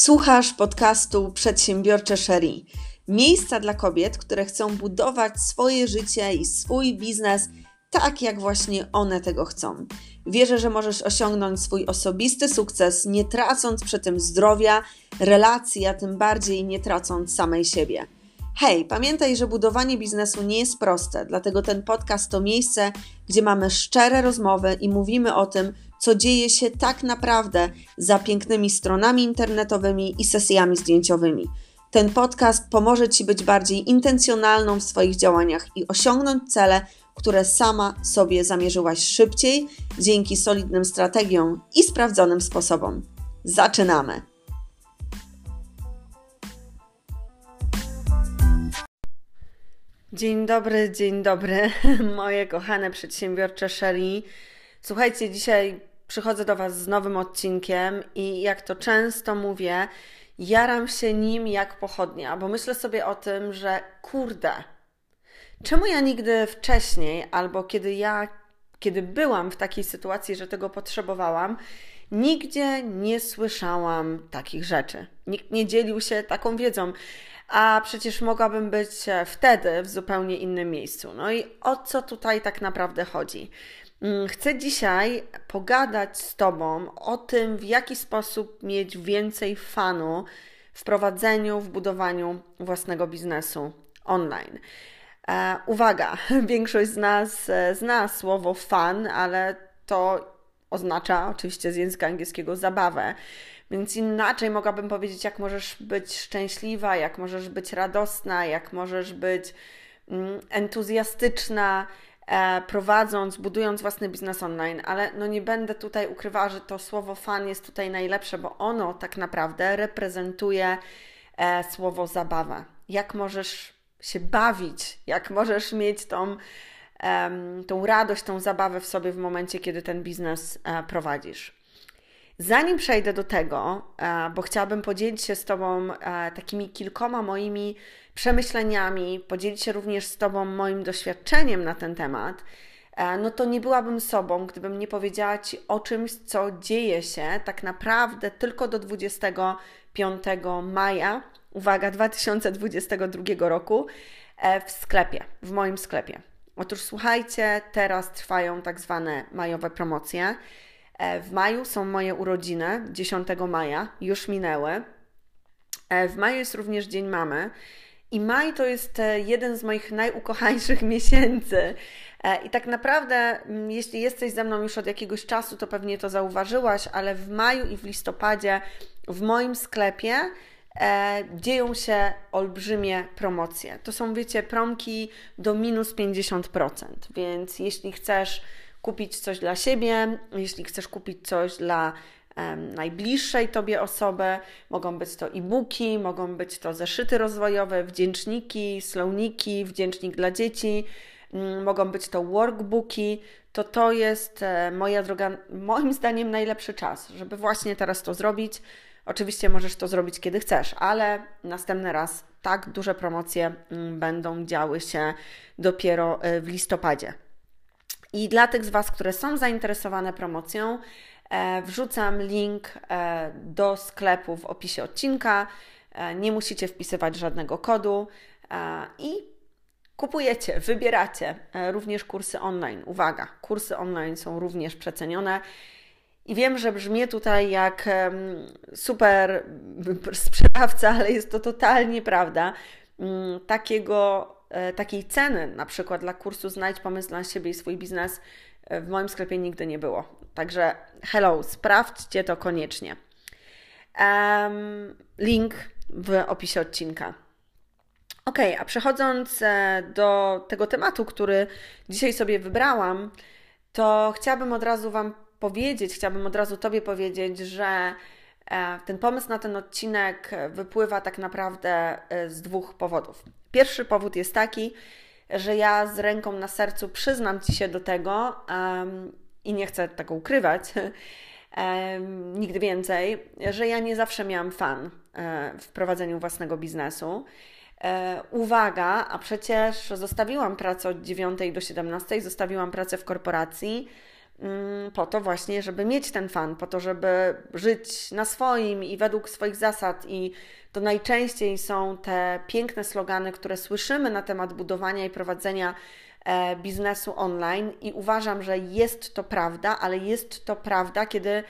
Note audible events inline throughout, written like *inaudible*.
Słuchasz podcastu Przedsiębiorcze Sherry. Miejsca dla kobiet, które chcą budować swoje życie i swój biznes tak, jak właśnie one tego chcą. Wierzę, że możesz osiągnąć swój osobisty sukces, nie tracąc przy tym zdrowia, relacji, a tym bardziej nie tracąc samej siebie. Hej, pamiętaj, że budowanie biznesu nie jest proste, dlatego ten podcast to miejsce, gdzie mamy szczere rozmowy i mówimy o tym, co dzieje się tak naprawdę za pięknymi stronami internetowymi i sesjami zdjęciowymi. Ten podcast pomoże Ci być bardziej intencjonalną w swoich działaniach i osiągnąć cele, które sama sobie zamierzyłaś szybciej dzięki solidnym strategiom i sprawdzonym sposobom. Zaczynamy! Dzień dobry, dzień dobry, *laughs* moje kochane przedsiębiorcze Shelly. Słuchajcie, dzisiaj przychodzę do Was z nowym odcinkiem i jak to często mówię, jaram się nim jak pochodnia, bo myślę sobie o tym, że kurde, czemu ja nigdy wcześniej, albo kiedy ja, kiedy byłam w takiej sytuacji, że tego potrzebowałam, nigdzie nie słyszałam takich rzeczy. Nikt nie dzielił się taką wiedzą a przecież mogłabym być wtedy w zupełnie innym miejscu. No i o co tutaj tak naprawdę chodzi? Mm, chcę dzisiaj pogadać z Tobą o tym, w jaki sposób mieć więcej fanu w prowadzeniu, w budowaniu własnego biznesu online. E, uwaga, *laughs* większość z nas e, zna słowo fan, ale to oznacza oczywiście z języka angielskiego zabawę. Więc inaczej mogłabym powiedzieć, jak możesz być szczęśliwa, jak możesz być radosna, jak możesz być mm, entuzjastyczna, prowadząc, budując własny biznes online, ale no nie będę tutaj ukrywała, że to słowo fan jest tutaj najlepsze, bo ono tak naprawdę reprezentuje e, słowo zabawa. Jak możesz się bawić, jak możesz mieć tą, tą radość, tą zabawę w sobie w momencie, kiedy ten biznes e, prowadzisz. Zanim przejdę do tego, e, bo chciałabym podzielić się z Tobą e, takimi kilkoma moimi przemyśleniami, podzielić się również z Tobą moim doświadczeniem na ten temat, e, no to nie byłabym sobą, gdybym nie powiedziała Ci o czymś, co dzieje się tak naprawdę tylko do 25 maja, uwaga, 2022 roku w sklepie, w moim sklepie. Otóż słuchajcie, teraz trwają tak zwane majowe promocje. E, w maju są moje urodziny, 10 maja, już minęły. E, w maju jest również Dzień Mamy. I maj to jest e, jeden z moich najukochańszych *laughs* miesięcy. I tak naprawdę, mm, jeśli jesteś ze mną już od jakiegoś czasu, to pewnie to zauważyłaś, ale w maju i w listopadzie w moim sklepie e, dzieją się olbrzymie promocje. To są, wiecie, promki do minus 50%. Więc jeśli chcesz kupić coś dla siebie, jeśli chcesz kupić coś dla um, najbliższej Tobie osoby, mogą być to e-booki, mogą być to zeszyty rozwojowe, wdzięczniki, slowniki, wdzięcznik dla dzieci, um, mogą być to workbooki, to to jest, e, moja droga, moim zdaniem najlepszy czas, żeby właśnie teraz to zrobić. Oczywiście możesz to zrobić kiedy chcesz, ale następny raz tak duże promocje mm, będą działy się dopiero e, w listopadzie. I dla tych z Was, które są zainteresowane promocją, e, wrzucam link e, do sklepu w opisie odcinka. E, nie musicie wpisywać żadnego kodu i kupujecie, wybieracie również kursy online. Uwaga, kursy online są również przecenione. I wiem, że brzmi tutaj jak super sprzedawca, ale jest to totalnie prawda. Mm, takiego takiej ceny, na przykład dla kursu Znajdź pomysł na siebie i swój biznes, e, w moim sklepie nigdy nie było. Także hello, sprawdźcie to koniecznie. Link w opisie odcinka. Ok, a przechodząc e, do tego tematu, który dzisiaj sobie wybrałam, to chciałabym od razu Wam powiedzieć, chciałabym od razu Tobie powiedzieć, że ten pomysł na ten odcinek wypływa tak naprawdę z dwóch powodów. Pierwszy powód jest taki, że ja z ręką na sercu przyznam Ci się do tego um, i nie chcę tego ukrywać *laughs* um, nigdy więcej, że ja nie zawsze miałam fan e, w prowadzeniu własnego biznesu. E, uwaga, a przecież zostawiłam pracę od 9 do 17, zostawiłam pracę w korporacji po to właśnie, żeby mieć ten fan, po to, żeby żyć na swoim i według swoich zasad. I to najczęściej są te piękne slogany, które słyszymy na temat budowania i prowadzenia e, biznesu online. I uważam, że jest to prawda, ale jest to prawda, kiedy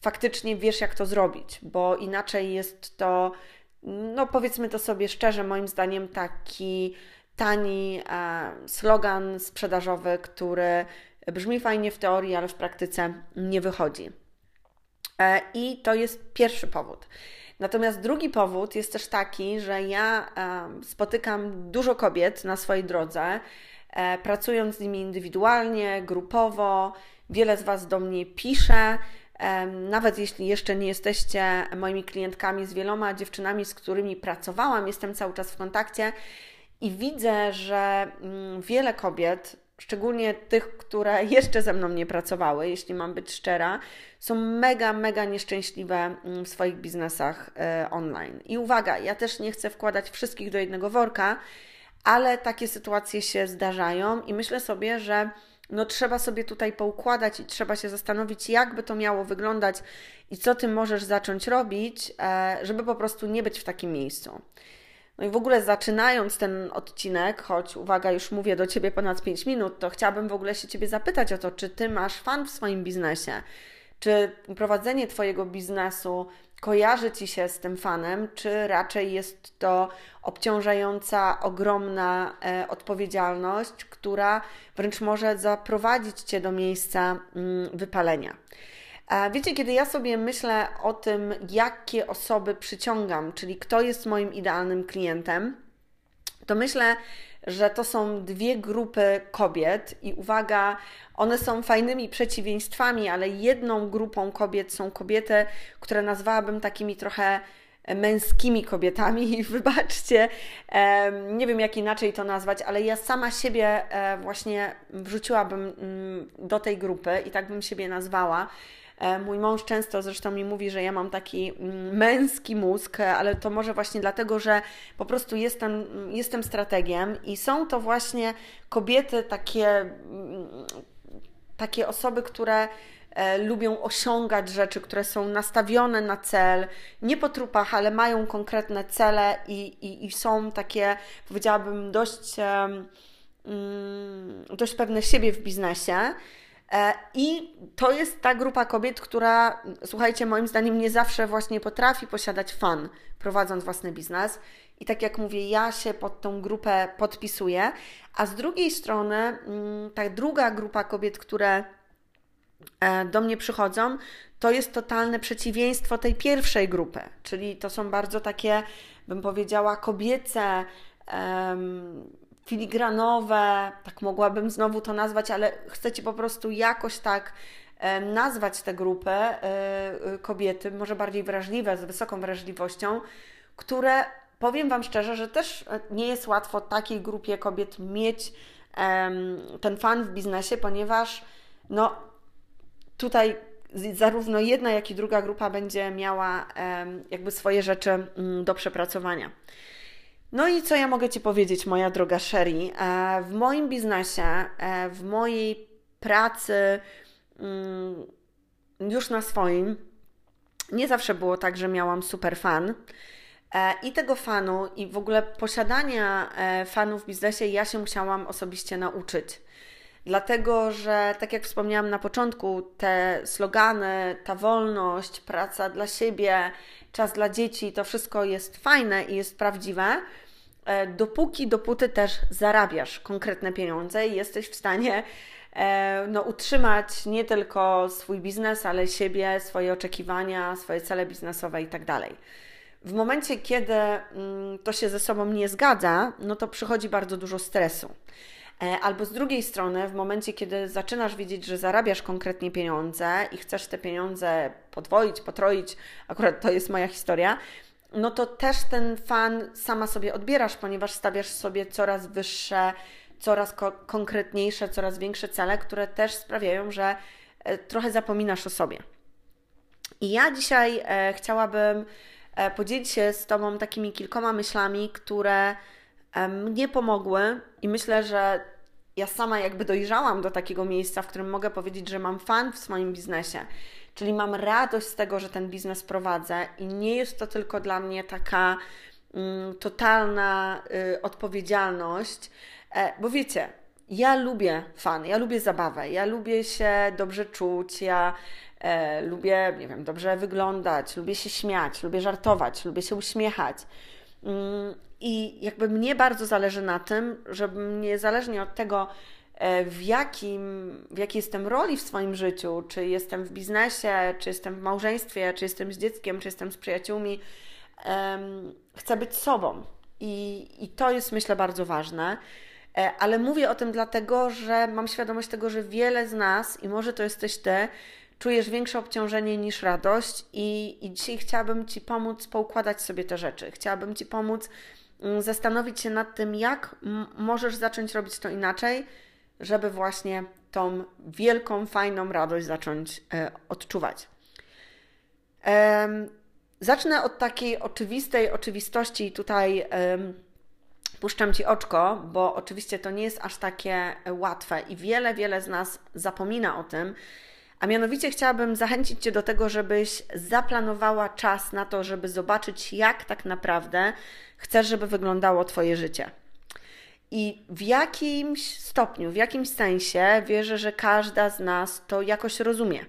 faktycznie wiesz, jak to zrobić, bo inaczej jest to, no powiedzmy to sobie szczerze, moim zdaniem taki tani e, slogan sprzedażowy, który brzmi fajnie w teorii, ale w praktyce nie wychodzi. E, I to jest pierwszy powód. Natomiast drugi powód jest też taki, że ja e, spotykam dużo kobiet na swojej drodze, pracując z nimi indywidualnie, grupowo. Wiele z Was do mnie pisze, nawet jeśli jeszcze nie jesteście moimi klientkami, z wieloma dziewczynami, z którymi pracowałam, jestem cały czas w kontakcie i widzę, że mm, wiele kobiet, szczególnie tych, które *laughs* jeszcze ze mną nie pracowały, jeśli mam być szczera, są mega, mega nieszczęśliwe mm, w swoich biznesach e, online. I uwaga, ja też nie chcę wkładać wszystkich do jednego worka, ale takie sytuacje się zdarzają i myślę sobie, że no trzeba sobie tutaj poukładać i trzeba się zastanowić, jak by to miało wyglądać i co ty możesz zacząć robić, e, żeby po prostu nie być w takim miejscu. No i w ogóle zaczynając ten odcinek, choć uwaga, już mówię do Ciebie ponad 5 minut, to chciałabym w ogóle się Ciebie zapytać o to, czy Ty masz fan w swoim biznesie? Czy prowadzenie Twojego biznesu kojarzy Ci się z tym fanem, czy raczej jest to obciążająca, ogromna e, odpowiedzialność, która wręcz może zaprowadzić Cię do miejsca mm, wypalenia? Wiecie, kiedy ja sobie myślę o tym, jakie osoby przyciągam, czyli kto jest moim idealnym klientem, to myślę, że to są dwie grupy kobiet i uwaga, one są fajnymi przeciwieństwami, ale jedną grupą kobiet są kobiety, które nazwałabym takimi trochę męskimi kobietami i *laughs* wybaczcie, nie wiem jak inaczej to nazwać, ale ja sama siebie e, właśnie wrzuciłabym mm, do tej grupy i tak bym siebie nazwała. E, mój mąż często zresztą mi mówi, że ja mam taki mm, męski mózg, ale to może właśnie dlatego, że po prostu jestem, jestem strategiem i są to właśnie kobiety takie, mm, takie osoby, które e, lubią osiągać rzeczy, które są nastawione na cel, nie po trupach, ale mają konkretne cele i, i, i są takie, powiedziałabym, dość, mm, dość pewne siebie w biznesie. E, I to jest ta grupa kobiet, która, słuchajcie, moim zdaniem nie zawsze właśnie potrafi posiadać fan, prowadząc własny biznes. I tak jak mówię, ja się pod tą grupę podpisuję. A z drugiej strony, mm, ta druga grupa kobiet, które e, do mnie przychodzą, to jest totalne przeciwieństwo tej pierwszej grupy. Czyli to są bardzo takie, bym powiedziała, kobiece. Filigranowe, tak mogłabym znowu to nazwać, ale chcecie po prostu jakoś tak nazwać tę grupę e, e, kobiety, może bardziej wrażliwe, z wysoką wrażliwością, które powiem Wam szczerze, że też nie jest łatwo takiej grupie kobiet mieć ten fan w biznesie, ponieważ no, tutaj zarówno jedna, jak i druga grupa będzie miała jakby swoje rzeczy mm, do przepracowania. No i co ja mogę Ci powiedzieć, moja droga Sherry? E, w moim biznesie, e, w mojej pracy mm, już na swoim, nie zawsze było tak, że miałam super fan. E, I tego fanu, i w ogóle posiadania fanów w biznesie, ja się musiałam osobiście nauczyć. Dlatego, że tak jak wspomniałam na początku, te slogany, ta wolność, praca dla siebie, czas dla dzieci, to wszystko jest fajne i jest prawdziwe, e, dopóki, dopóty też zarabiasz konkretne pieniądze i jesteś w stanie e, no, utrzymać nie tylko swój biznes, ale siebie, swoje oczekiwania, swoje cele biznesowe i tak. W momencie, kiedy mm, to się ze sobą nie zgadza, no to przychodzi bardzo dużo stresu. E, albo z drugiej strony, w momencie, kiedy zaczynasz widzieć, że zarabiasz konkretnie pieniądze i chcesz te pieniądze podwoić, potroić, akurat to jest moja historia, no to też ten fan sama sobie odbierasz, ponieważ stawiasz sobie coraz wyższe, coraz ko konkretniejsze, coraz większe cele, które też sprawiają, że e, trochę zapominasz o sobie. I ja dzisiaj e, chciałabym e, podzielić się z Tobą takimi kilkoma myślami, które mnie pomogły i myślę, że ja sama jakby dojrzałam do takiego miejsca, w którym mogę powiedzieć, że mam fan w swoim biznesie. Czyli mam radość z tego, że ten biznes prowadzę i nie jest to tylko dla mnie taka mm, totalna y, odpowiedzialność, e, bo wiecie, ja lubię fan, ja lubię zabawę, ja lubię się dobrze czuć, ja e, lubię, nie wiem, dobrze wyglądać, lubię się śmiać, lubię żartować, lubię się uśmiechać. Mm, I jakby mnie bardzo zależy na tym, żeby niezależnie od tego, e, w, jakim, w jakiej jestem roli w swoim życiu, czy jestem w biznesie, czy jestem w małżeństwie, czy jestem z dzieckiem, czy jestem z przyjaciółmi, chcę być sobą. I, I to jest, myślę, bardzo ważne. E, ale mówię o tym dlatego, że mam świadomość tego, że wiele z nas, i może to jesteś ty, czujesz większe obciążenie niż radość, i, i dzisiaj chciałabym Ci pomóc poukładać sobie te rzeczy. Chciałabym Ci pomóc mm, zastanowić się nad tym, jak możesz zacząć robić to inaczej, żeby właśnie tą wielką, fajną radość zacząć e, odczuwać. E, zacznę od takiej oczywistej oczywistości tutaj. E, puszczam Ci oczko, bo oczywiście to nie jest aż takie łatwe i wiele, wiele z nas zapomina o tym. A mianowicie chciałabym zachęcić Cię do tego, żebyś zaplanowała czas na to, żeby zobaczyć, jak tak naprawdę chcesz, żeby wyglądało Twoje życie. I w jakimś stopniu, w jakimś sensie wierzę, że każda z nas to jakoś rozumie.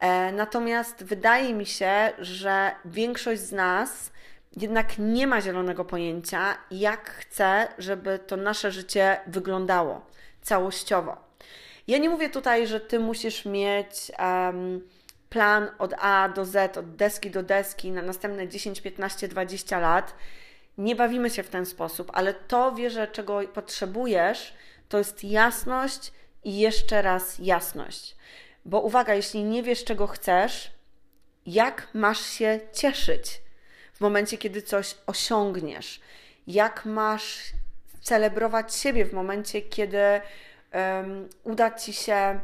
E, natomiast wydaje mi się, że większość z nas jednak nie ma zielonego pojęcia, jak chce, żeby to nasze życie wyglądało całościowo. Ja nie mówię tutaj, że ty musisz mieć um, plan od A do Z, od deski do deski na następne 10, 15, 20 lat. Nie bawimy się w ten sposób, ale to wierzę, czego potrzebujesz, to jest jasność i jeszcze raz jasność. Bo uwaga, jeśli nie wiesz, czego chcesz, jak masz się cieszyć w momencie, kiedy coś osiągniesz? Jak masz celebrować siebie w momencie, kiedy um, uda ci się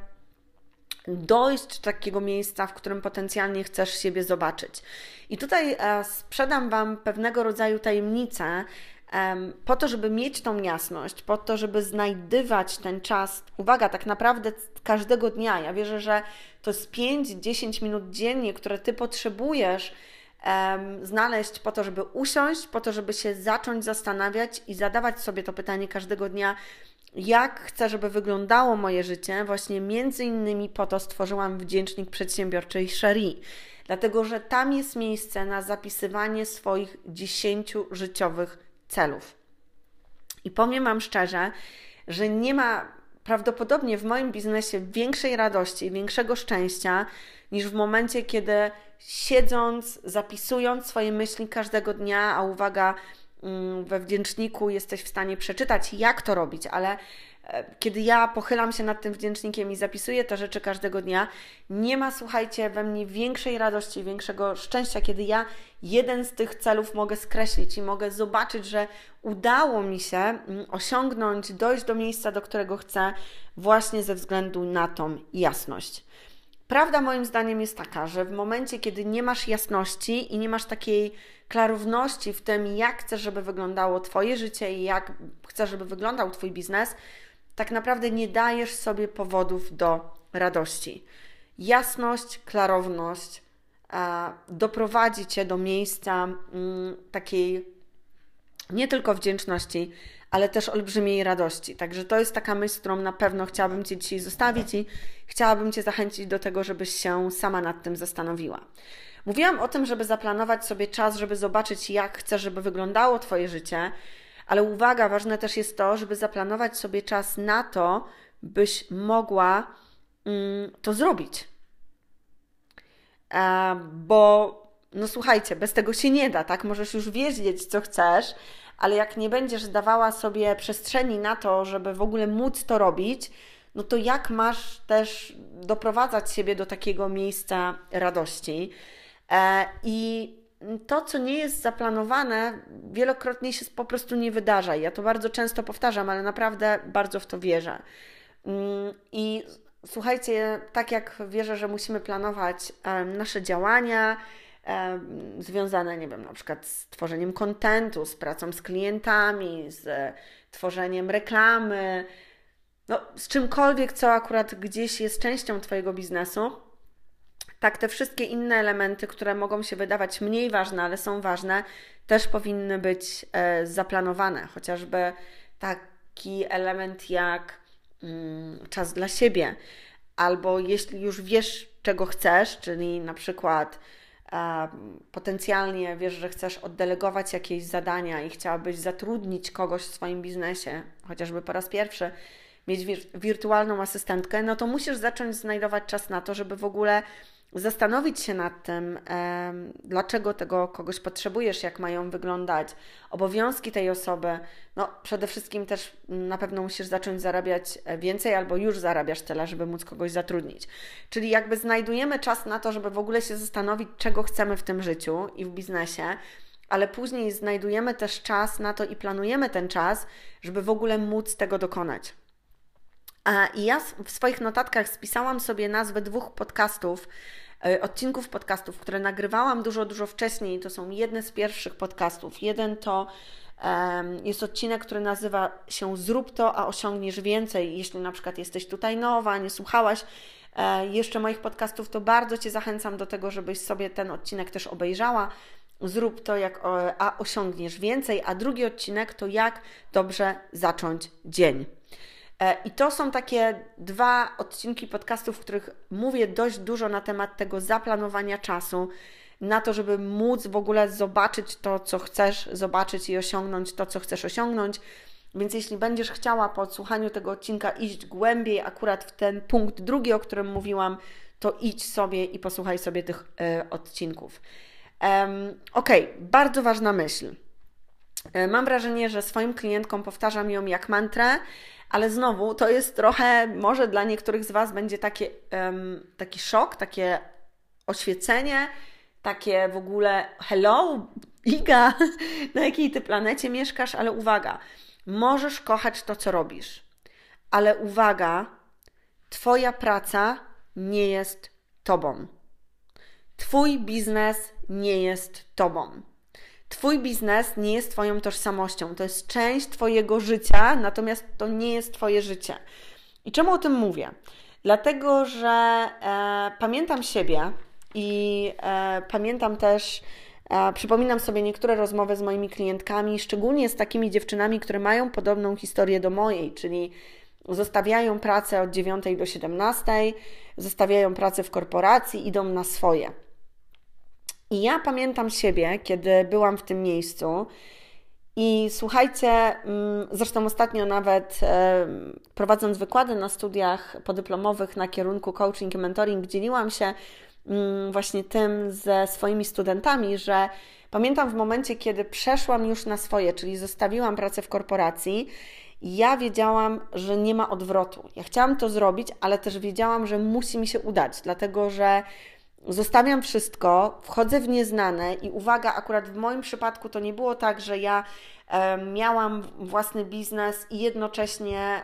dojść do takiego miejsca, w którym potencjalnie chcesz siebie zobaczyć. I tutaj e, sprzedam Wam pewnego rodzaju tajemnicę, po to, żeby mieć tą jasność, po to, żeby znajdywać ten czas, uwaga, tak naprawdę każdego dnia. Ja wierzę, że to jest 5-10 minut dziennie, które Ty potrzebujesz znaleźć po to, żeby usiąść, po to, żeby się zacząć zastanawiać i zadawać sobie to pytanie każdego dnia, jak chcę, żeby wyglądało moje życie, właśnie między innymi po to stworzyłam wdzięcznik przedsiębiorczej Shari. Dlatego, że tam jest miejsce na zapisywanie swoich 10 życiowych celów. I powiem Wam szczerze, że nie ma prawdopodobnie w moim biznesie większej radości większego szczęścia niż w momencie, kiedy siedząc, zapisując swoje myśli każdego dnia, a uwaga, Mm, we wdzięczniku jesteś w stanie przeczytać, jak to robić, ale e, kiedy ja pochylam się nad tym wdzięcznikiem i zapisuję te rzeczy każdego dnia, nie ma, słuchajcie, we mnie większej radości, większego szczęścia, kiedy ja jeden z tych celów mogę skreślić i mogę zobaczyć, że udało mi się mm, osiągnąć, dojść do miejsca, do którego chcę, właśnie ze względu na tą jasność. Prawda moim zdaniem jest taka, że w momencie, kiedy nie masz jasności i nie masz takiej klarowności w tym, jak chcesz, żeby wyglądało Twoje życie i jak chcesz, żeby wyglądał Twój biznes, tak naprawdę nie dajesz sobie powodów do radości. Jasność, klarowność e, doprowadzi Cię do miejsca mm, takiej nie tylko wdzięczności, ale też olbrzymiej radości. Także to jest taka myśl, którą na pewno chciałabym Cię dzisiaj zostawić i chciałabym Cię zachęcić do tego, żebyś się sama nad tym zastanowiła. Mówiłam o tym, żeby zaplanować sobie czas, żeby zobaczyć, jak chcesz, żeby wyglądało Twoje życie, ale uwaga, ważne też jest to, żeby zaplanować sobie czas na to, byś mogła mm, to zrobić. E, bo, no słuchajcie, bez tego się nie da, tak? Możesz już wiedzieć, co chcesz, ale jak nie będziesz dawała sobie przestrzeni na to, żeby w ogóle móc to robić, no to jak masz też doprowadzać siebie do takiego miejsca radości? E, I to, co nie jest zaplanowane, wielokrotnie się po prostu nie wydarza. Ja to bardzo często powtarzam, ale naprawdę bardzo w to wierzę. Mm, I słuchajcie, tak jak wierzę, że musimy planować nasze działania, związane, nie wiem, na przykład z tworzeniem kontentu, z pracą z klientami, z tworzeniem reklamy, no, z czymkolwiek, co akurat gdzieś jest częścią Twojego biznesu, tak te wszystkie inne elementy, które mogą się wydawać mniej ważne, ale są ważne, też powinny być e, zaplanowane. Chociażby taki element jak mm, czas dla siebie, albo jeśli już wiesz, czego chcesz, czyli na przykład potencjalnie wiesz, że chcesz oddelegować jakieś zadania i chciałabyś zatrudnić kogoś w swoim biznesie, chociażby po raz pierwszy, mieć wir wirtualną asystentkę, no to musisz zacząć znajdować czas na to, żeby w ogóle zastanowić się nad tym, dlaczego tego kogoś potrzebujesz, jak mają wyglądać obowiązki tej osoby. No, przede wszystkim też na pewno musisz zacząć zarabiać więcej albo już zarabiasz tyle, żeby móc kogoś zatrudnić. Czyli jakby znajdujemy czas na to, żeby w ogóle się zastanowić, czego chcemy w tym życiu i w biznesie ale później znajdujemy też czas na to i planujemy ten czas, żeby w ogóle móc tego dokonać. I ja w swoich notatkach spisałam sobie nazwę dwóch podcastów, e, odcinków podcastów, które nagrywałam dużo, dużo wcześniej. To są jedne z pierwszych podcastów. Jeden to jest odcinek, który nazywa się Zrób to, a osiągniesz więcej. Jeśli na przykład jesteś tutaj nowa, nie słuchałaś e, jeszcze moich podcastów, to bardzo Cię zachęcam do tego, żebyś sobie ten odcinek też obejrzała. Zrób to, jak, a osiągniesz więcej. A drugi odcinek to jak dobrze zacząć dzień. E, I to są takie dwa odcinki podcastów, w których mówię dość dużo na temat tego zaplanowania czasu, na to, żeby móc w ogóle zobaczyć to, co chcesz zobaczyć i osiągnąć to, co chcesz osiągnąć. Więc jeśli będziesz chciała po odsłuchaniu tego odcinka iść głębiej, akurat w ten punkt drugi, o którym mówiłam, to idź sobie i posłuchaj sobie tych y, odcinków. Um, ok, bardzo ważna myśl. E, mam wrażenie, że swoim klientkom powtarzam ją jak mantrę, ale znowu to jest trochę, może dla niektórych z Was będzie takie, um, taki szok, takie oświecenie, takie w ogóle hello, Iga, *laughs* na jakiej Ty planecie mieszkasz, ale uwaga, możesz kochać to, co robisz, ale uwaga, Twoja praca nie jest Tobą. Twój biznes nie jest Tobą. Twój biznes nie jest Twoją tożsamością, to jest część Twojego życia, natomiast to nie jest Twoje życie. I czemu o tym mówię? Dlatego, że e, pamiętam siebie i e, pamiętam też, e, przypominam sobie niektóre rozmowy z moimi klientkami, szczególnie z takimi dziewczynami, które mają podobną historię do mojej, czyli zostawiają pracę od 9 do 17, zostawiają pracę w korporacji, idą na swoje. I ja pamiętam siebie, kiedy byłam w tym miejscu. I słuchajcie, mm, zresztą ostatnio nawet prowadząc wykłady na studiach podyplomowych na kierunku coaching i mentoring, dzieliłam się mm, właśnie tym ze swoimi studentami, że pamiętam w momencie, kiedy przeszłam już na swoje, czyli zostawiłam pracę w korporacji, ja wiedziałam, że nie ma odwrotu. Ja chciałam to zrobić, ale też wiedziałam, że musi mi się udać, dlatego że zostawiam wszystko, wchodzę w nieznane i uwaga, akurat w moim przypadku to nie było tak, że ja miałam własny biznes i jednocześnie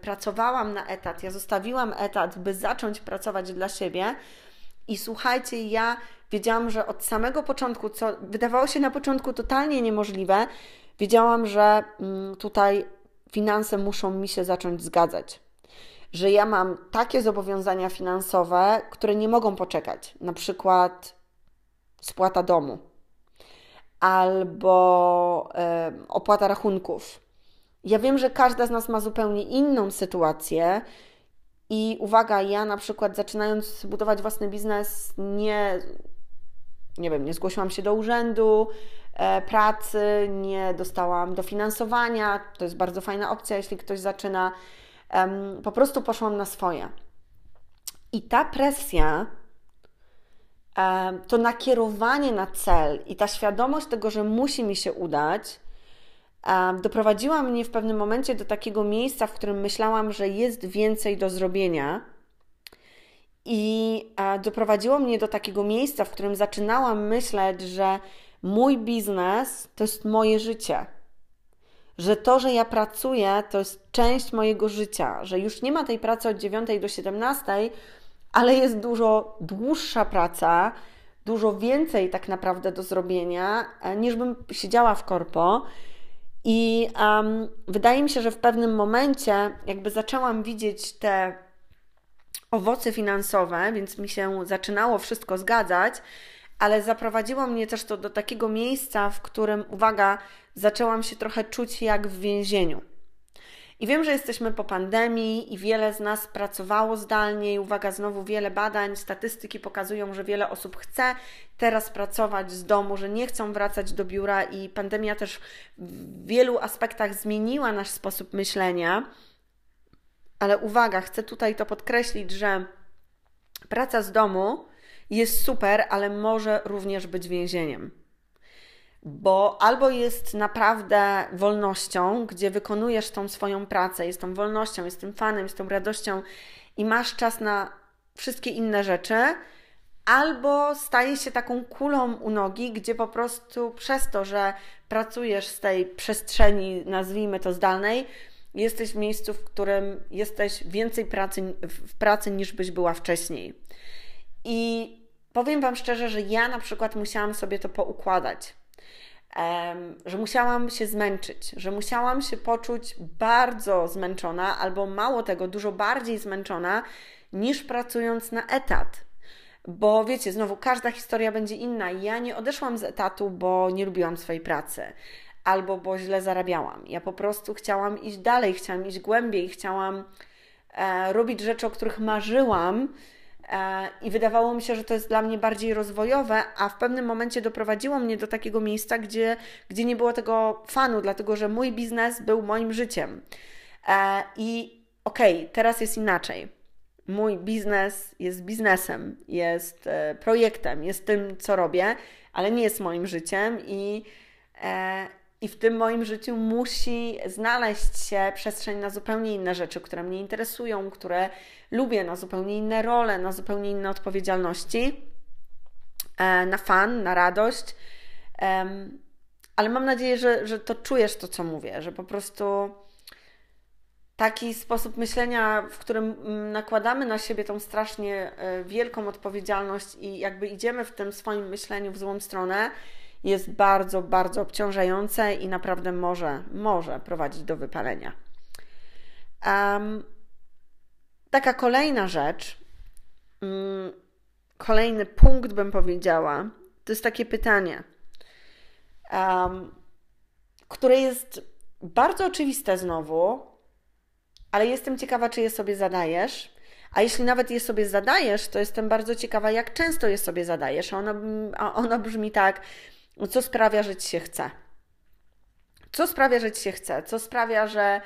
pracowałam na etat. Ja zostawiłam etat, by zacząć pracować dla siebie. I słuchajcie, ja wiedziałam, że od samego początku, co wydawało się na początku totalnie niemożliwe, wiedziałam, że mm, tutaj finanse muszą mi się zacząć zgadzać że ja mam takie zobowiązania finansowe, które nie mogą poczekać, na przykład spłata domu albo y, opłata rachunków. Ja wiem, że każda z nas ma zupełnie inną sytuację. I uwaga, ja na przykład zaczynając budować własny biznes, nie, nie wiem, nie zgłosiłam się do urzędu e, pracy, nie dostałam dofinansowania. To jest bardzo fajna opcja, jeśli ktoś zaczyna po prostu poszłam na swoje. I ta presja, to nakierowanie na cel i ta świadomość tego, że musi mi się udać, doprowadziła mnie w pewnym momencie do takiego miejsca, w którym myślałam, że jest więcej do zrobienia. I doprowadziło mnie do takiego miejsca, w którym zaczynałam myśleć, że mój biznes to jest moje życie że to, że ja pracuję, to jest część mojego życia, że już nie ma tej pracy od 9 do 17, ale jest dużo dłuższa praca, dużo więcej tak naprawdę do zrobienia, e, niż bym siedziała w korpo. I um, wydaje mi się, że w pewnym momencie jakby zaczęłam widzieć te owoce finansowe, więc mi się zaczynało wszystko zgadzać, ale zaprowadziło mnie też to do takiego miejsca, w którym, uwaga, zaczęłam się trochę czuć jak w więzieniu. I wiem, że jesteśmy po pandemii i wiele z nas pracowało zdalnie. I uwaga, znowu wiele badań, statystyki pokazują, że wiele osób chce teraz pracować z domu, że nie chcą wracać do biura, i pandemia też w wielu aspektach zmieniła nasz sposób myślenia. Ale uwaga, chcę tutaj to podkreślić, że praca z domu jest super, ale może również być więzieniem bo albo jest naprawdę wolnością, gdzie wykonujesz tą swoją pracę, jest tą wolnością, jest tym fanem, jest tą radością i masz czas na wszystkie inne rzeczy, albo staje się taką kulą u nogi, gdzie po prostu przez to, że pracujesz z tej przestrzeni, nazwijmy to zdalnej, jesteś w miejscu, w którym jesteś więcej pracy, w pracy niż byś była wcześniej. I powiem Wam szczerze, że ja na przykład musiałam sobie to poukładać że musiałam się zmęczyć, że musiałam się poczuć bardzo zmęczona, albo mało tego, dużo bardziej zmęczona niż pracując na etat. Bo wiecie, znowu każda historia będzie inna. Ja nie odeszłam z etatu, bo nie lubiłam swojej pracy albo bo źle zarabiałam. Ja po prostu chciałam iść dalej, chciałam iść głębiej, chciałam e, robić rzeczy, o których marzyłam I wydawało mi się, że to jest dla mnie bardziej rozwojowe, a w pewnym momencie doprowadziło mnie do takiego miejsca, gdzie, gdzie nie było tego fanu, dlatego że mój biznes był moim życiem. E, I okej, okay, teraz jest inaczej. Mój biznes jest biznesem, jest e, projektem, jest tym, co robię, ale nie jest moim życiem i, i w tym moim życiu musi znaleźć się przestrzeń na zupełnie inne rzeczy, które mnie interesują, które lubię, na zupełnie inne role, na zupełnie inne odpowiedzialności, e, na fan, na radość. Ale mam nadzieję, że, że to czujesz to, co mówię, że po prostu taki sposób myślenia, w którym mm, nakładamy na siebie tą strasznie e, wielką odpowiedzialność i jakby idziemy w tym swoim myśleniu w złą stronę, jest bardzo, bardzo obciążające i naprawdę może, może prowadzić do wypalenia. Um, taka kolejna rzecz, um, kolejny punkt bym powiedziała, to jest takie pytanie, um, które jest bardzo oczywiste znowu, ale jestem ciekawa, czy je sobie zadajesz. A jeśli nawet je sobie zadajesz, to jestem bardzo ciekawa, jak często je sobie zadajesz. A ono, a ono brzmi tak, co sprawia, że ci się chce. Co sprawia, że ci się chce? Co sprawia, że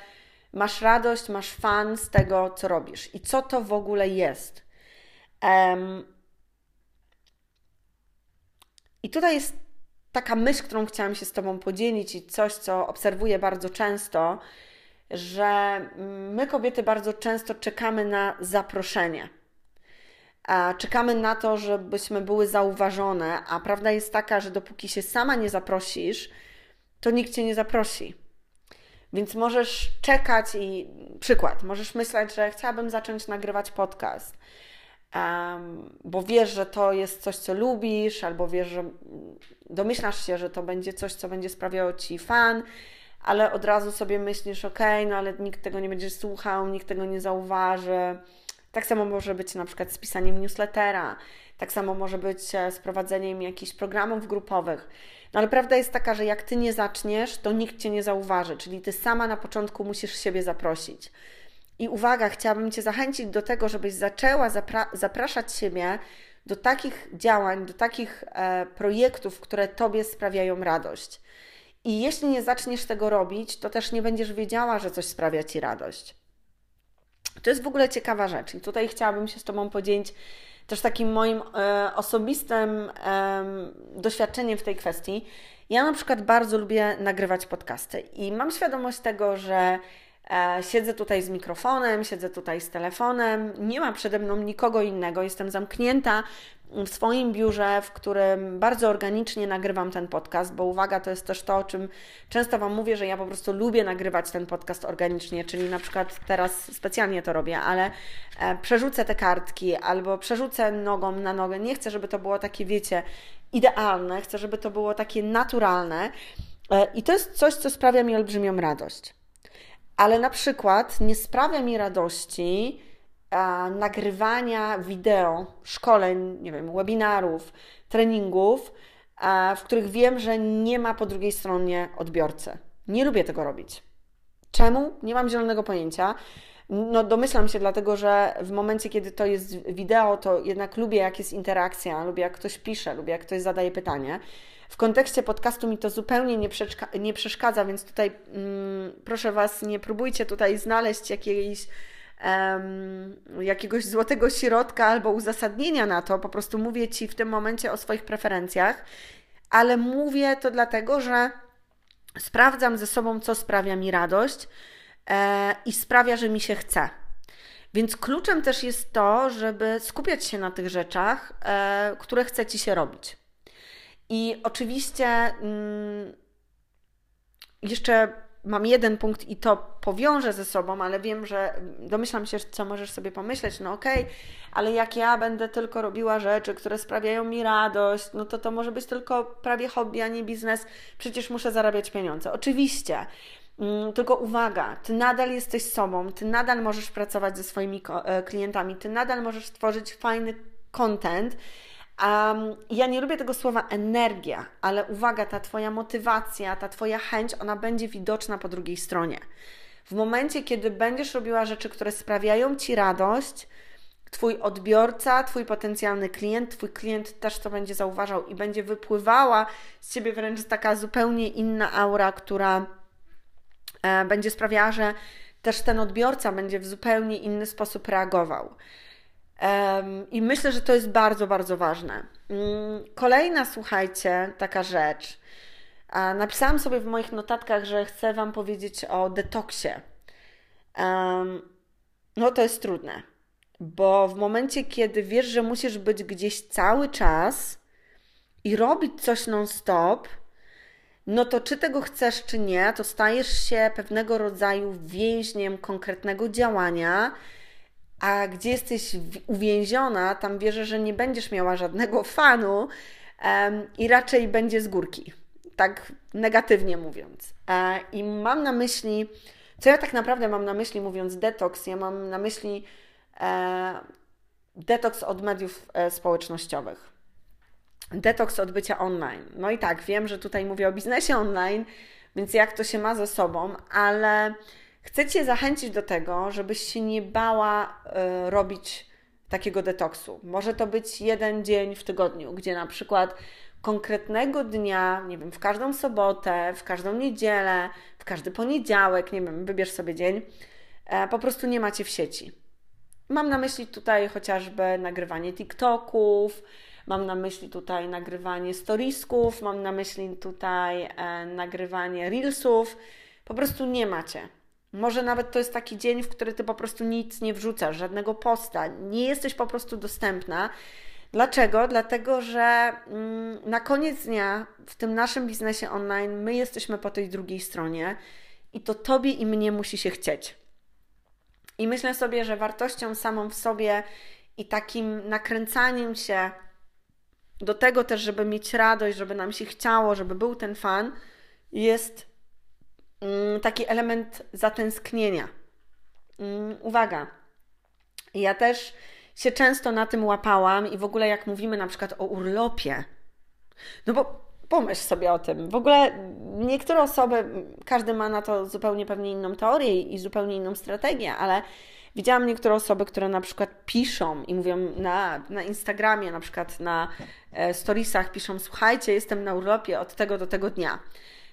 masz radość, masz fan z tego, co robisz? I co to w ogóle jest? Um, I tutaj jest taka myśl, którą chciałam się z Tobą podzielić, i coś, co obserwuję bardzo często, że my, kobiety, bardzo często czekamy na zaproszenie czekamy na to, żebyśmy były zauważone, a prawda jest taka, że dopóki się sama nie zaprosisz, to nikt cię nie zaprosi. Więc możesz czekać i przykład, możesz myśleć, że chciałabym zacząć nagrywać podcast, um, bo wiesz, że to jest coś, co lubisz, albo wiesz, że domyślasz się, że to będzie coś, co będzie sprawiało ci fan, ale od razu sobie myślisz, ok, no ale nikt tego nie będzie słuchał, nikt tego nie zauważy tak samo może być na przykład z pisaniem newslettera, tak samo może być e, z prowadzeniem jakichś programów grupowych. No ale prawda jest taka, że jak ty nie zaczniesz, to nikt cię nie zauważy, czyli ty sama na początku musisz siebie zaprosić. I uwaga, chciałabym cię zachęcić do tego, żebyś zaczęła zapra zapraszać siebie do takich działań, do takich e, projektów, które tobie sprawiają radość. I jeśli nie zaczniesz tego robić, to też nie będziesz wiedziała, że coś sprawia ci radość. To jest w ogóle ciekawa rzecz. I tutaj chciałabym się z Tobą podzielić też takim moim e, osobistym e, doświadczeniem w tej kwestii. Ja na przykład bardzo lubię nagrywać podcasty i mam świadomość tego, że e, siedzę tutaj z mikrofonem, siedzę tutaj z telefonem, nie ma przede mną nikogo innego, jestem zamknięta w swoim biurze, w którym bardzo organicznie nagrywam ten podcast, bo uwaga, to jest też to, o czym często Wam mówię, że ja po prostu lubię nagrywać ten podcast organicznie, czyli na przykład teraz specjalnie to robię, ale e, przerzucę te kartki albo przerzucę nogą na nogę. Nie chcę, żeby to było takie, wiecie, idealne, chcę, żeby to było takie naturalne. E, I to jest coś, co sprawia mi olbrzymią radość. Ale na przykład nie sprawia mi radości nagrywania wideo, szkoleń, nie wiem, webinarów, treningów, w których wiem, że nie ma po drugiej stronie odbiorcy. Nie lubię tego robić. Czemu? Nie mam zielonego pojęcia. No, domyślam się, dlatego że w momencie, kiedy to jest wideo, to jednak lubię, jak jest interakcja, lubię, jak ktoś pisze, lubię, jak ktoś zadaje pytanie. W kontekście podcastu mi to zupełnie nie, nie przeszkadza, więc tutaj mm, proszę Was, nie próbujcie tutaj znaleźć jakiejś, um, jakiegoś złotego środka albo uzasadnienia na to. Po prostu mówię Ci w tym momencie o swoich preferencjach, ale mówię to dlatego, że sprawdzam ze sobą, co sprawia mi radość e, i sprawia, że mi się chce. Więc kluczem też jest to, żeby skupiać się na tych rzeczach, e, które chce Ci się robić. I oczywiście mm, jeszcze mam jeden punkt i to powiążę ze sobą, ale wiem, że domyślam się, co możesz sobie pomyśleć, no okej, okay, ale jak ja będę tylko robiła rzeczy, które sprawiają mi radość, no to to może być tylko prawie hobby, a nie biznes, przecież muszę zarabiać pieniądze. Oczywiście, mm, tylko uwaga, ty nadal jesteś sobą, ty nadal możesz pracować ze swoimi e, klientami, ty nadal możesz tworzyć fajny content, Um, ja nie lubię tego słowa energia, ale uwaga, ta Twoja motywacja, ta Twoja chęć, ona będzie widoczna po drugiej stronie. W momencie, kiedy będziesz robiła rzeczy, które sprawiają Ci radość, Twój odbiorca, Twój potencjalny klient, Twój klient też to będzie zauważał i będzie wypływała z Ciebie wręcz taka zupełnie inna aura, która e, będzie sprawiała, że też ten odbiorca będzie w zupełnie inny sposób reagował. I myślę, że to jest bardzo, bardzo ważne. Mm, kolejna, słuchajcie, taka rzecz. Napisałam sobie w moich notatkach, że chcę Wam powiedzieć o detoksie. No to jest trudne, bo w momencie, kiedy wiesz, że musisz być gdzieś cały czas i robić coś non-stop, no to czy tego chcesz, czy nie, to stajesz się pewnego rodzaju więźniem konkretnego działania a gdzie jesteś uwięziona, tam wierzę, że nie będziesz miała żadnego *laughs* fanu um, i raczej będzie z górki. Tak negatywnie mówiąc. E, I mam na myśli, co ja tak naprawdę mam na myśli mówiąc detoks, ja mam na myśli e, detoks od mediów e, społecznościowych. Detoks od bycia online. No i tak, wiem, że tutaj mówię o biznesie online, więc jak to się ma ze sobą, ale Chcę Cię zachęcić do tego, żebyś się nie bała y, robić takiego detoksu. Może to być jeden dzień w tygodniu, gdzie na przykład konkretnego dnia, nie wiem, w każdą sobotę, w każdą niedzielę, w każdy poniedziałek, nie wiem, wybierz sobie dzień, e, po prostu nie macie w sieci. Mam na myśli tutaj chociażby nagrywanie TikToków, mam na myśli tutaj nagrywanie storiesków, mam na myśli tutaj e, nagrywanie reelsów. Po prostu nie macie. Może nawet to jest taki dzień, w który ty po prostu nic nie wrzucasz, żadnego posta, nie jesteś po prostu dostępna. Dlaczego? Dlatego, że mm, na koniec dnia w tym naszym biznesie online my jesteśmy po tej drugiej stronie i to tobie i mnie musi się chcieć. I myślę sobie, że wartością samą w sobie i takim nakręcaniem się do tego też, żeby mieć radość, żeby nam się chciało, żeby był ten fan, jest taki element zatęsknienia. Mm, uwaga, ja też się często na tym łapałam i w ogóle jak mówimy na przykład o urlopie, no bo pomyśl sobie o tym. W ogóle niektóre osoby, każdy ma na to zupełnie pewnie inną teorię i zupełnie inną strategię, ale widziałam niektóre osoby, które na przykład piszą i mówią na, na Instagramie, na przykład na e, storiesach piszą, słuchajcie, jestem na urlopie od tego do tego dnia.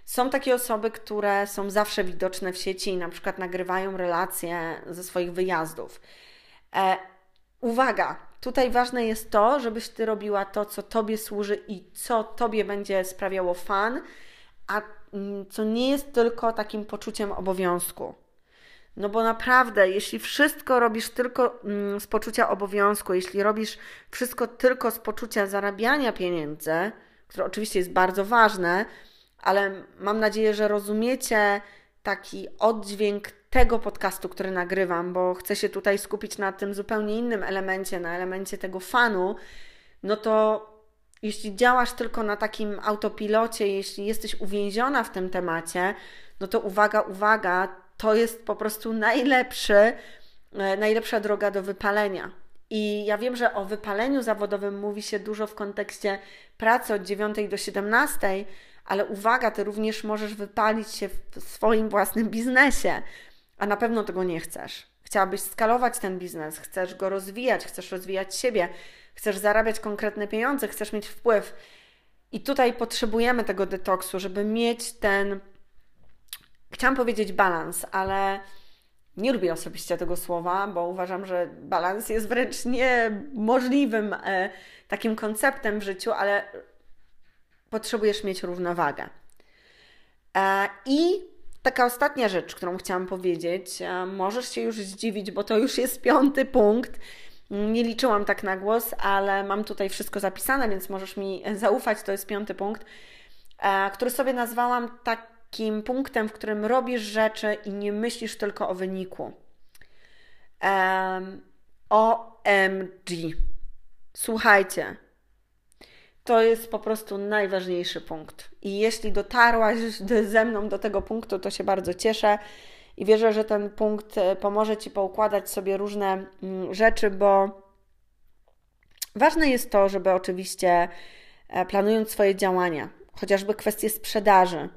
Są takie osoby, które są zawsze widoczne w sieci i na przykład nagrywają relacje ze swoich wyjazdów. E, uwaga, tutaj ważne jest to, żebyś ty robiła to, co tobie służy i co tobie będzie sprawiało fan, a mm, co nie jest tylko takim poczuciem obowiązku. No bo naprawdę, jeśli wszystko robisz tylko mm, z poczucia obowiązku, jeśli robisz wszystko tylko z poczucia zarabiania pieniędzy, które oczywiście jest bardzo ważne, ale mam nadzieję, że rozumiecie taki oddźwięk tego podcastu, który nagrywam, bo chcę się tutaj skupić na tym zupełnie innym elemencie, na elemencie tego fanu, no to jeśli działasz tylko na takim autopilocie, jeśli jesteś uwięziona w tym temacie, no to uwaga, uwaga, to jest po prostu najlepszy, e, najlepsza droga do wypalenia. I ja wiem, że o wypaleniu zawodowym mówi się dużo w kontekście pracy od 9 do 17, ale uwaga, ty również możesz wypalić się w swoim własnym biznesie, a na pewno tego nie chcesz. Chciałabyś skalować ten biznes, chcesz go rozwijać, chcesz rozwijać siebie, chcesz zarabiać konkretne pieniądze, chcesz mieć wpływ. I tutaj potrzebujemy tego detoksu, żeby mieć ten, chciałam powiedzieć balans, ale nie lubię osobiście tego słowa, bo uważam, że balans jest wręcz niemożliwym e, takim konceptem w życiu, ale potrzebujesz mieć równowagę. E, I taka ostatnia rzecz, którą chciałam powiedzieć, e, możesz się już zdziwić, bo to już jest piąty punkt. Nie liczyłam tak na głos, ale mam tutaj wszystko zapisane, więc możesz mi zaufać. To jest piąty punkt, e, który sobie nazwałam takim punktem, w którym robisz rzeczy i nie myślisz tylko o wyniku. OMG. Słuchajcie, to jest po prostu najważniejszy punkt. I jeśli dotarłaś ze mną do tego punktu, to się bardzo cieszę i wierzę, że ten punkt e, pomoże Ci poukładać sobie różne mm, rzeczy, bo ważne jest to, żeby oczywiście e, planując swoje działania, chociażby kwestie sprzedaży.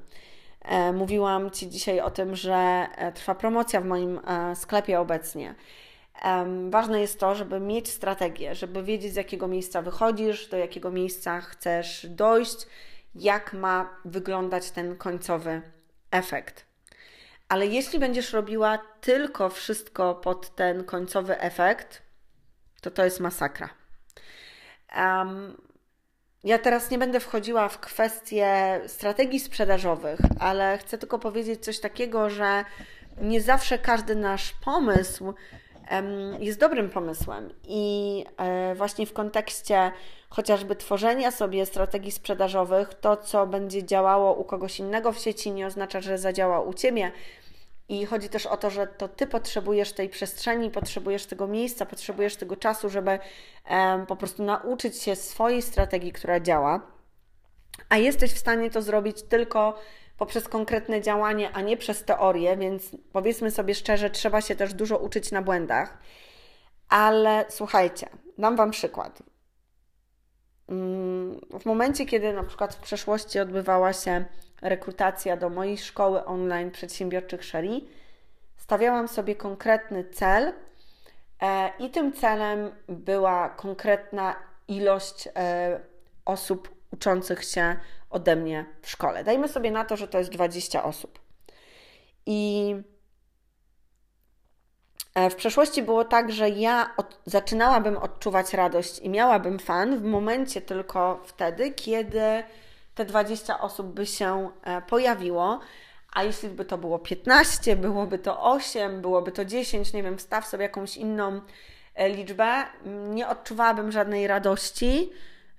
E, mówiłam Ci dzisiaj o tym, że trwa promocja w moim sklepie obecnie. Ważne jest to, żeby mieć strategię, żeby wiedzieć, z jakiego miejsca wychodzisz, do jakiego miejsca chcesz dojść, jak ma wyglądać ten końcowy efekt. Ale jeśli będziesz robiła tylko wszystko pod ten końcowy efekt, to to jest masakra. Um, ja teraz nie będę wchodziła w kwestie strategii sprzedażowych, ale chcę tylko powiedzieć coś takiego, że nie zawsze każdy nasz pomysł jest dobrym pomysłem. I e, właśnie w kontekście chociażby tworzenia sobie strategii sprzedażowych, to co będzie działało u kogoś innego w sieci, nie oznacza, że zadziała u ciebie. I chodzi też o to, że to ty potrzebujesz tej przestrzeni, potrzebujesz tego miejsca, potrzebujesz tego czasu, żeby po prostu nauczyć się swojej strategii, która działa. A jesteś w stanie to zrobić tylko poprzez konkretne działanie, a nie przez teorię, więc powiedzmy sobie szczerze, trzeba się też dużo uczyć na błędach. Ale słuchajcie, dam Wam przykład. Mm, w momencie, kiedy na przykład w przeszłości odbywała się rekrutacja do mojej szkoły online przedsiębiorczych Sherry, stawiałam sobie konkretny cel e, i tym celem była konkretna ilość e, osób uczących się ode mnie w szkole. Dajmy sobie na to, że to jest 20 osób. I e, w przeszłości było tak, że ja od, zaczynałabym odczuwać radość i miałabym fan w momencie tylko wtedy, kiedy te 20 osób by się e, pojawiło. A jeśli by to było 15, byłoby to 8, byłoby to 10, nie wiem, wstaw sobie jakąś inną e, liczbę, nie odczuwałabym żadnej radości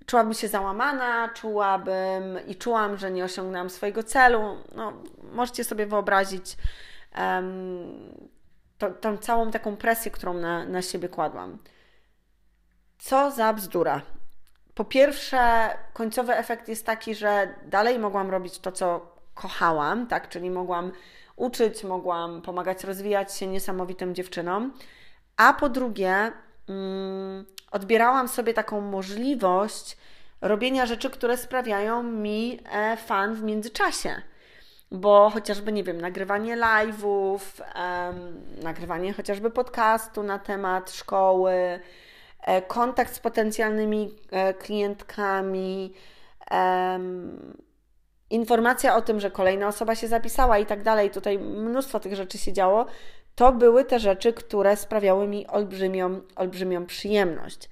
czułabym się załamana, czułabym i czułam, że nie osiągnęłam swojego celu. No, możecie sobie wyobrazić um, to, tą całą taką presję, którą na, na siebie kładłam. Co za bzdura. Po pierwsze, końcowy efekt jest taki, że dalej mogłam robić to, co kochałam, tak? Czyli mogłam uczyć, mogłam pomagać rozwijać się niesamowitym dziewczynom. A po drugie, mm, odbierałam sobie taką możliwość robienia rzeczy, które sprawiają mi e, fan w międzyczasie. Bo chociażby, nie wiem, nagrywanie live'ów, nagrywanie chociażby podcastu na temat szkoły, e, kontakt z potencjalnymi e, klientkami, informacja o tym, że kolejna osoba się zapisała i tak dalej, tutaj mnóstwo tych rzeczy się działo, to były te rzeczy, które sprawiały mi olbrzymią, olbrzymią przyjemność.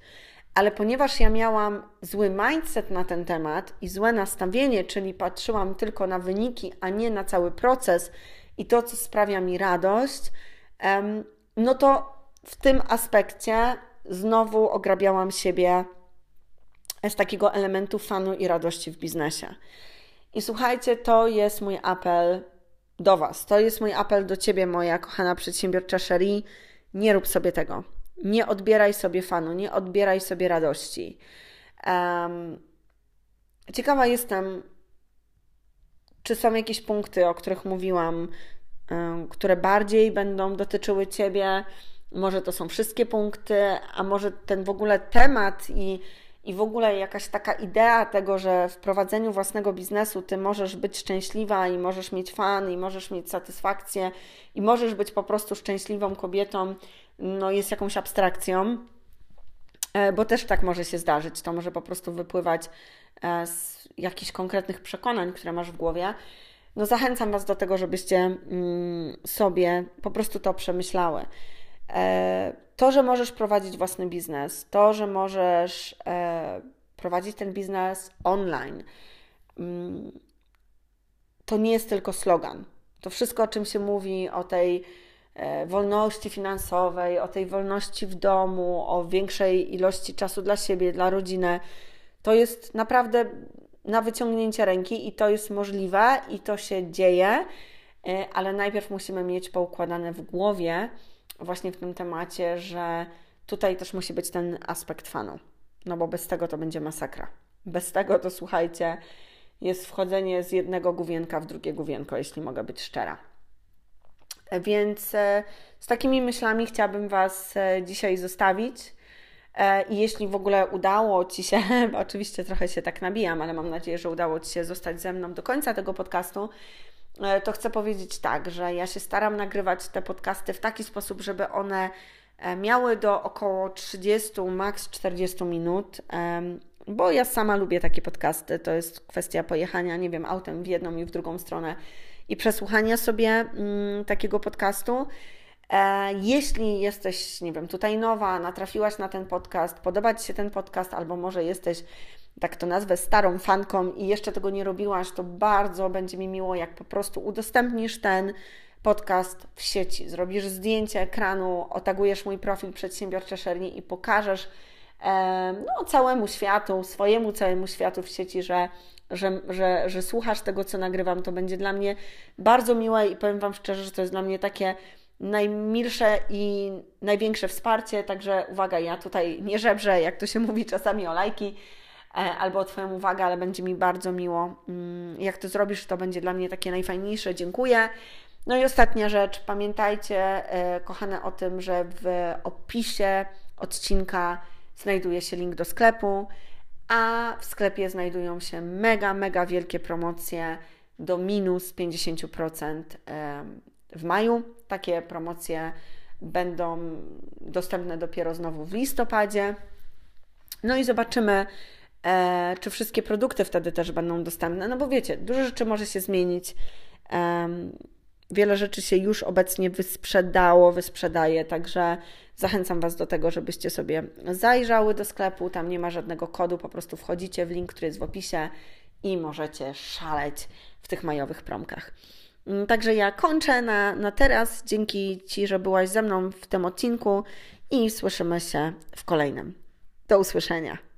Ale ponieważ ja miałam zły mindset na ten temat i złe nastawienie, czyli patrzyłam tylko na wyniki, a nie na cały proces i to, co sprawia mi radość, no to w tym aspekcie znowu ograbiałam siebie z takiego elementu fanu i radości w biznesie. I słuchajcie, to jest mój apel do Was. To jest mój apel do Ciebie, moja kochana przedsiębiorcza Sherry. Nie rób sobie tego. Nie odbieraj sobie fanu, nie odbieraj sobie radości. Um, ciekawa jestem, czy są jakieś punkty, o których mówiłam, które bardziej będą dotyczyły Ciebie. Może to są wszystkie punkty, a może ten w ogóle temat i, i w ogóle jakaś taka idea tego, że w prowadzeniu własnego biznesu Ty możesz być szczęśliwa i możesz mieć fan i możesz mieć satysfakcję i możesz być po prostu szczęśliwą kobietą, no jest jakąś abstrakcją, e, bo też tak może się zdarzyć. To może po prostu wypływać e, z jakichś konkretnych przekonań, które masz w głowie no zachęcam Was do tego, żebyście mm, sobie po prostu to przemyślały. E, to, że możesz prowadzić własny biznes, to, że możesz e, prowadzić ten biznes online, mm, to nie jest tylko slogan. To wszystko, o czym się mówi, o tej e, wolności finansowej, o tej wolności w domu, o większej ilości czasu dla siebie, dla rodziny, to jest naprawdę na wyciągnięcie ręki i to jest możliwe i to się dzieje, ale najpierw musimy mieć poukładane w głowie właśnie w tym temacie, że tutaj też musi być ten aspekt fanu, no bo bez tego to będzie masakra. Bez tego to słuchajcie, jest wchodzenie z jednego główienka w drugie główienko, jeśli mogę być szczera. Więc y, z takimi myślami chciałabym Was y, dzisiaj zostawić. E, I jeśli w ogóle udało Ci się, *laughs* oczywiście trochę się tak nabijam, ale mam nadzieję, że udało Ci się zostać ze mną do końca tego podcastu, e, to chcę powiedzieć tak, że ja się staram nagrywać te podcasty w taki sposób, żeby one e, miały do około 30, maks 40 minut, bo ja sama lubię takie podcasty. To jest kwestia pojechania, nie wiem, autem w jedną i w drugą stronę i przesłuchania sobie mm, takiego podcastu. E, jeśli jesteś, nie wiem, tutaj nowa, natrafiłaś na ten podcast, podoba Ci się ten podcast, albo może jesteś, tak to nazwę, starą fanką i jeszcze tego nie robiłaś, to bardzo będzie mi miło, jak po prostu udostępnisz ten podcast w sieci. Zrobisz zdjęcie ekranu, otagujesz mój profil przedsiębiorcze Szerni i pokażesz no, całemu światu, swojemu całemu światu w sieci, że, że, że, że słuchasz tego, co nagrywam. To będzie dla mnie bardzo miłe i powiem Wam szczerze, że to jest dla mnie takie najmilsze i największe wsparcie, także uwaga, ja tutaj nie żebrzę, jak to się mówi czasami o lajki albo o Twoją uwagę, ale będzie mi bardzo miło. Mm, jak to zrobisz, to będzie dla mnie takie najfajniejsze. Dziękuję. No i ostatnia rzecz, pamiętajcie, e, kochane, o tym, że w opisie odcinka znajduje się link do sklepu, a w sklepie znajdują się mega, mega wielkie promocje do minus 50% w maju. Takie promocje będą dostępne dopiero znowu w listopadzie. No i zobaczymy, e, czy wszystkie produkty wtedy też będą dostępne. No bo wiecie, dużo rzeczy może się zmienić. E, wiele rzeczy się już obecnie wysprzedało, wysprzedaje, także zachęcam Was do tego, żebyście sobie zajrzały do sklepu. Tam nie ma żadnego kodu, po prostu wchodzicie w link, który jest w opisie i możecie szaleć w tych majowych promkach. Mm, także ja kończę na, na teraz. Dzięki Ci, że byłaś ze mną w tym odcinku i słyszymy się w kolejnym. Do usłyszenia.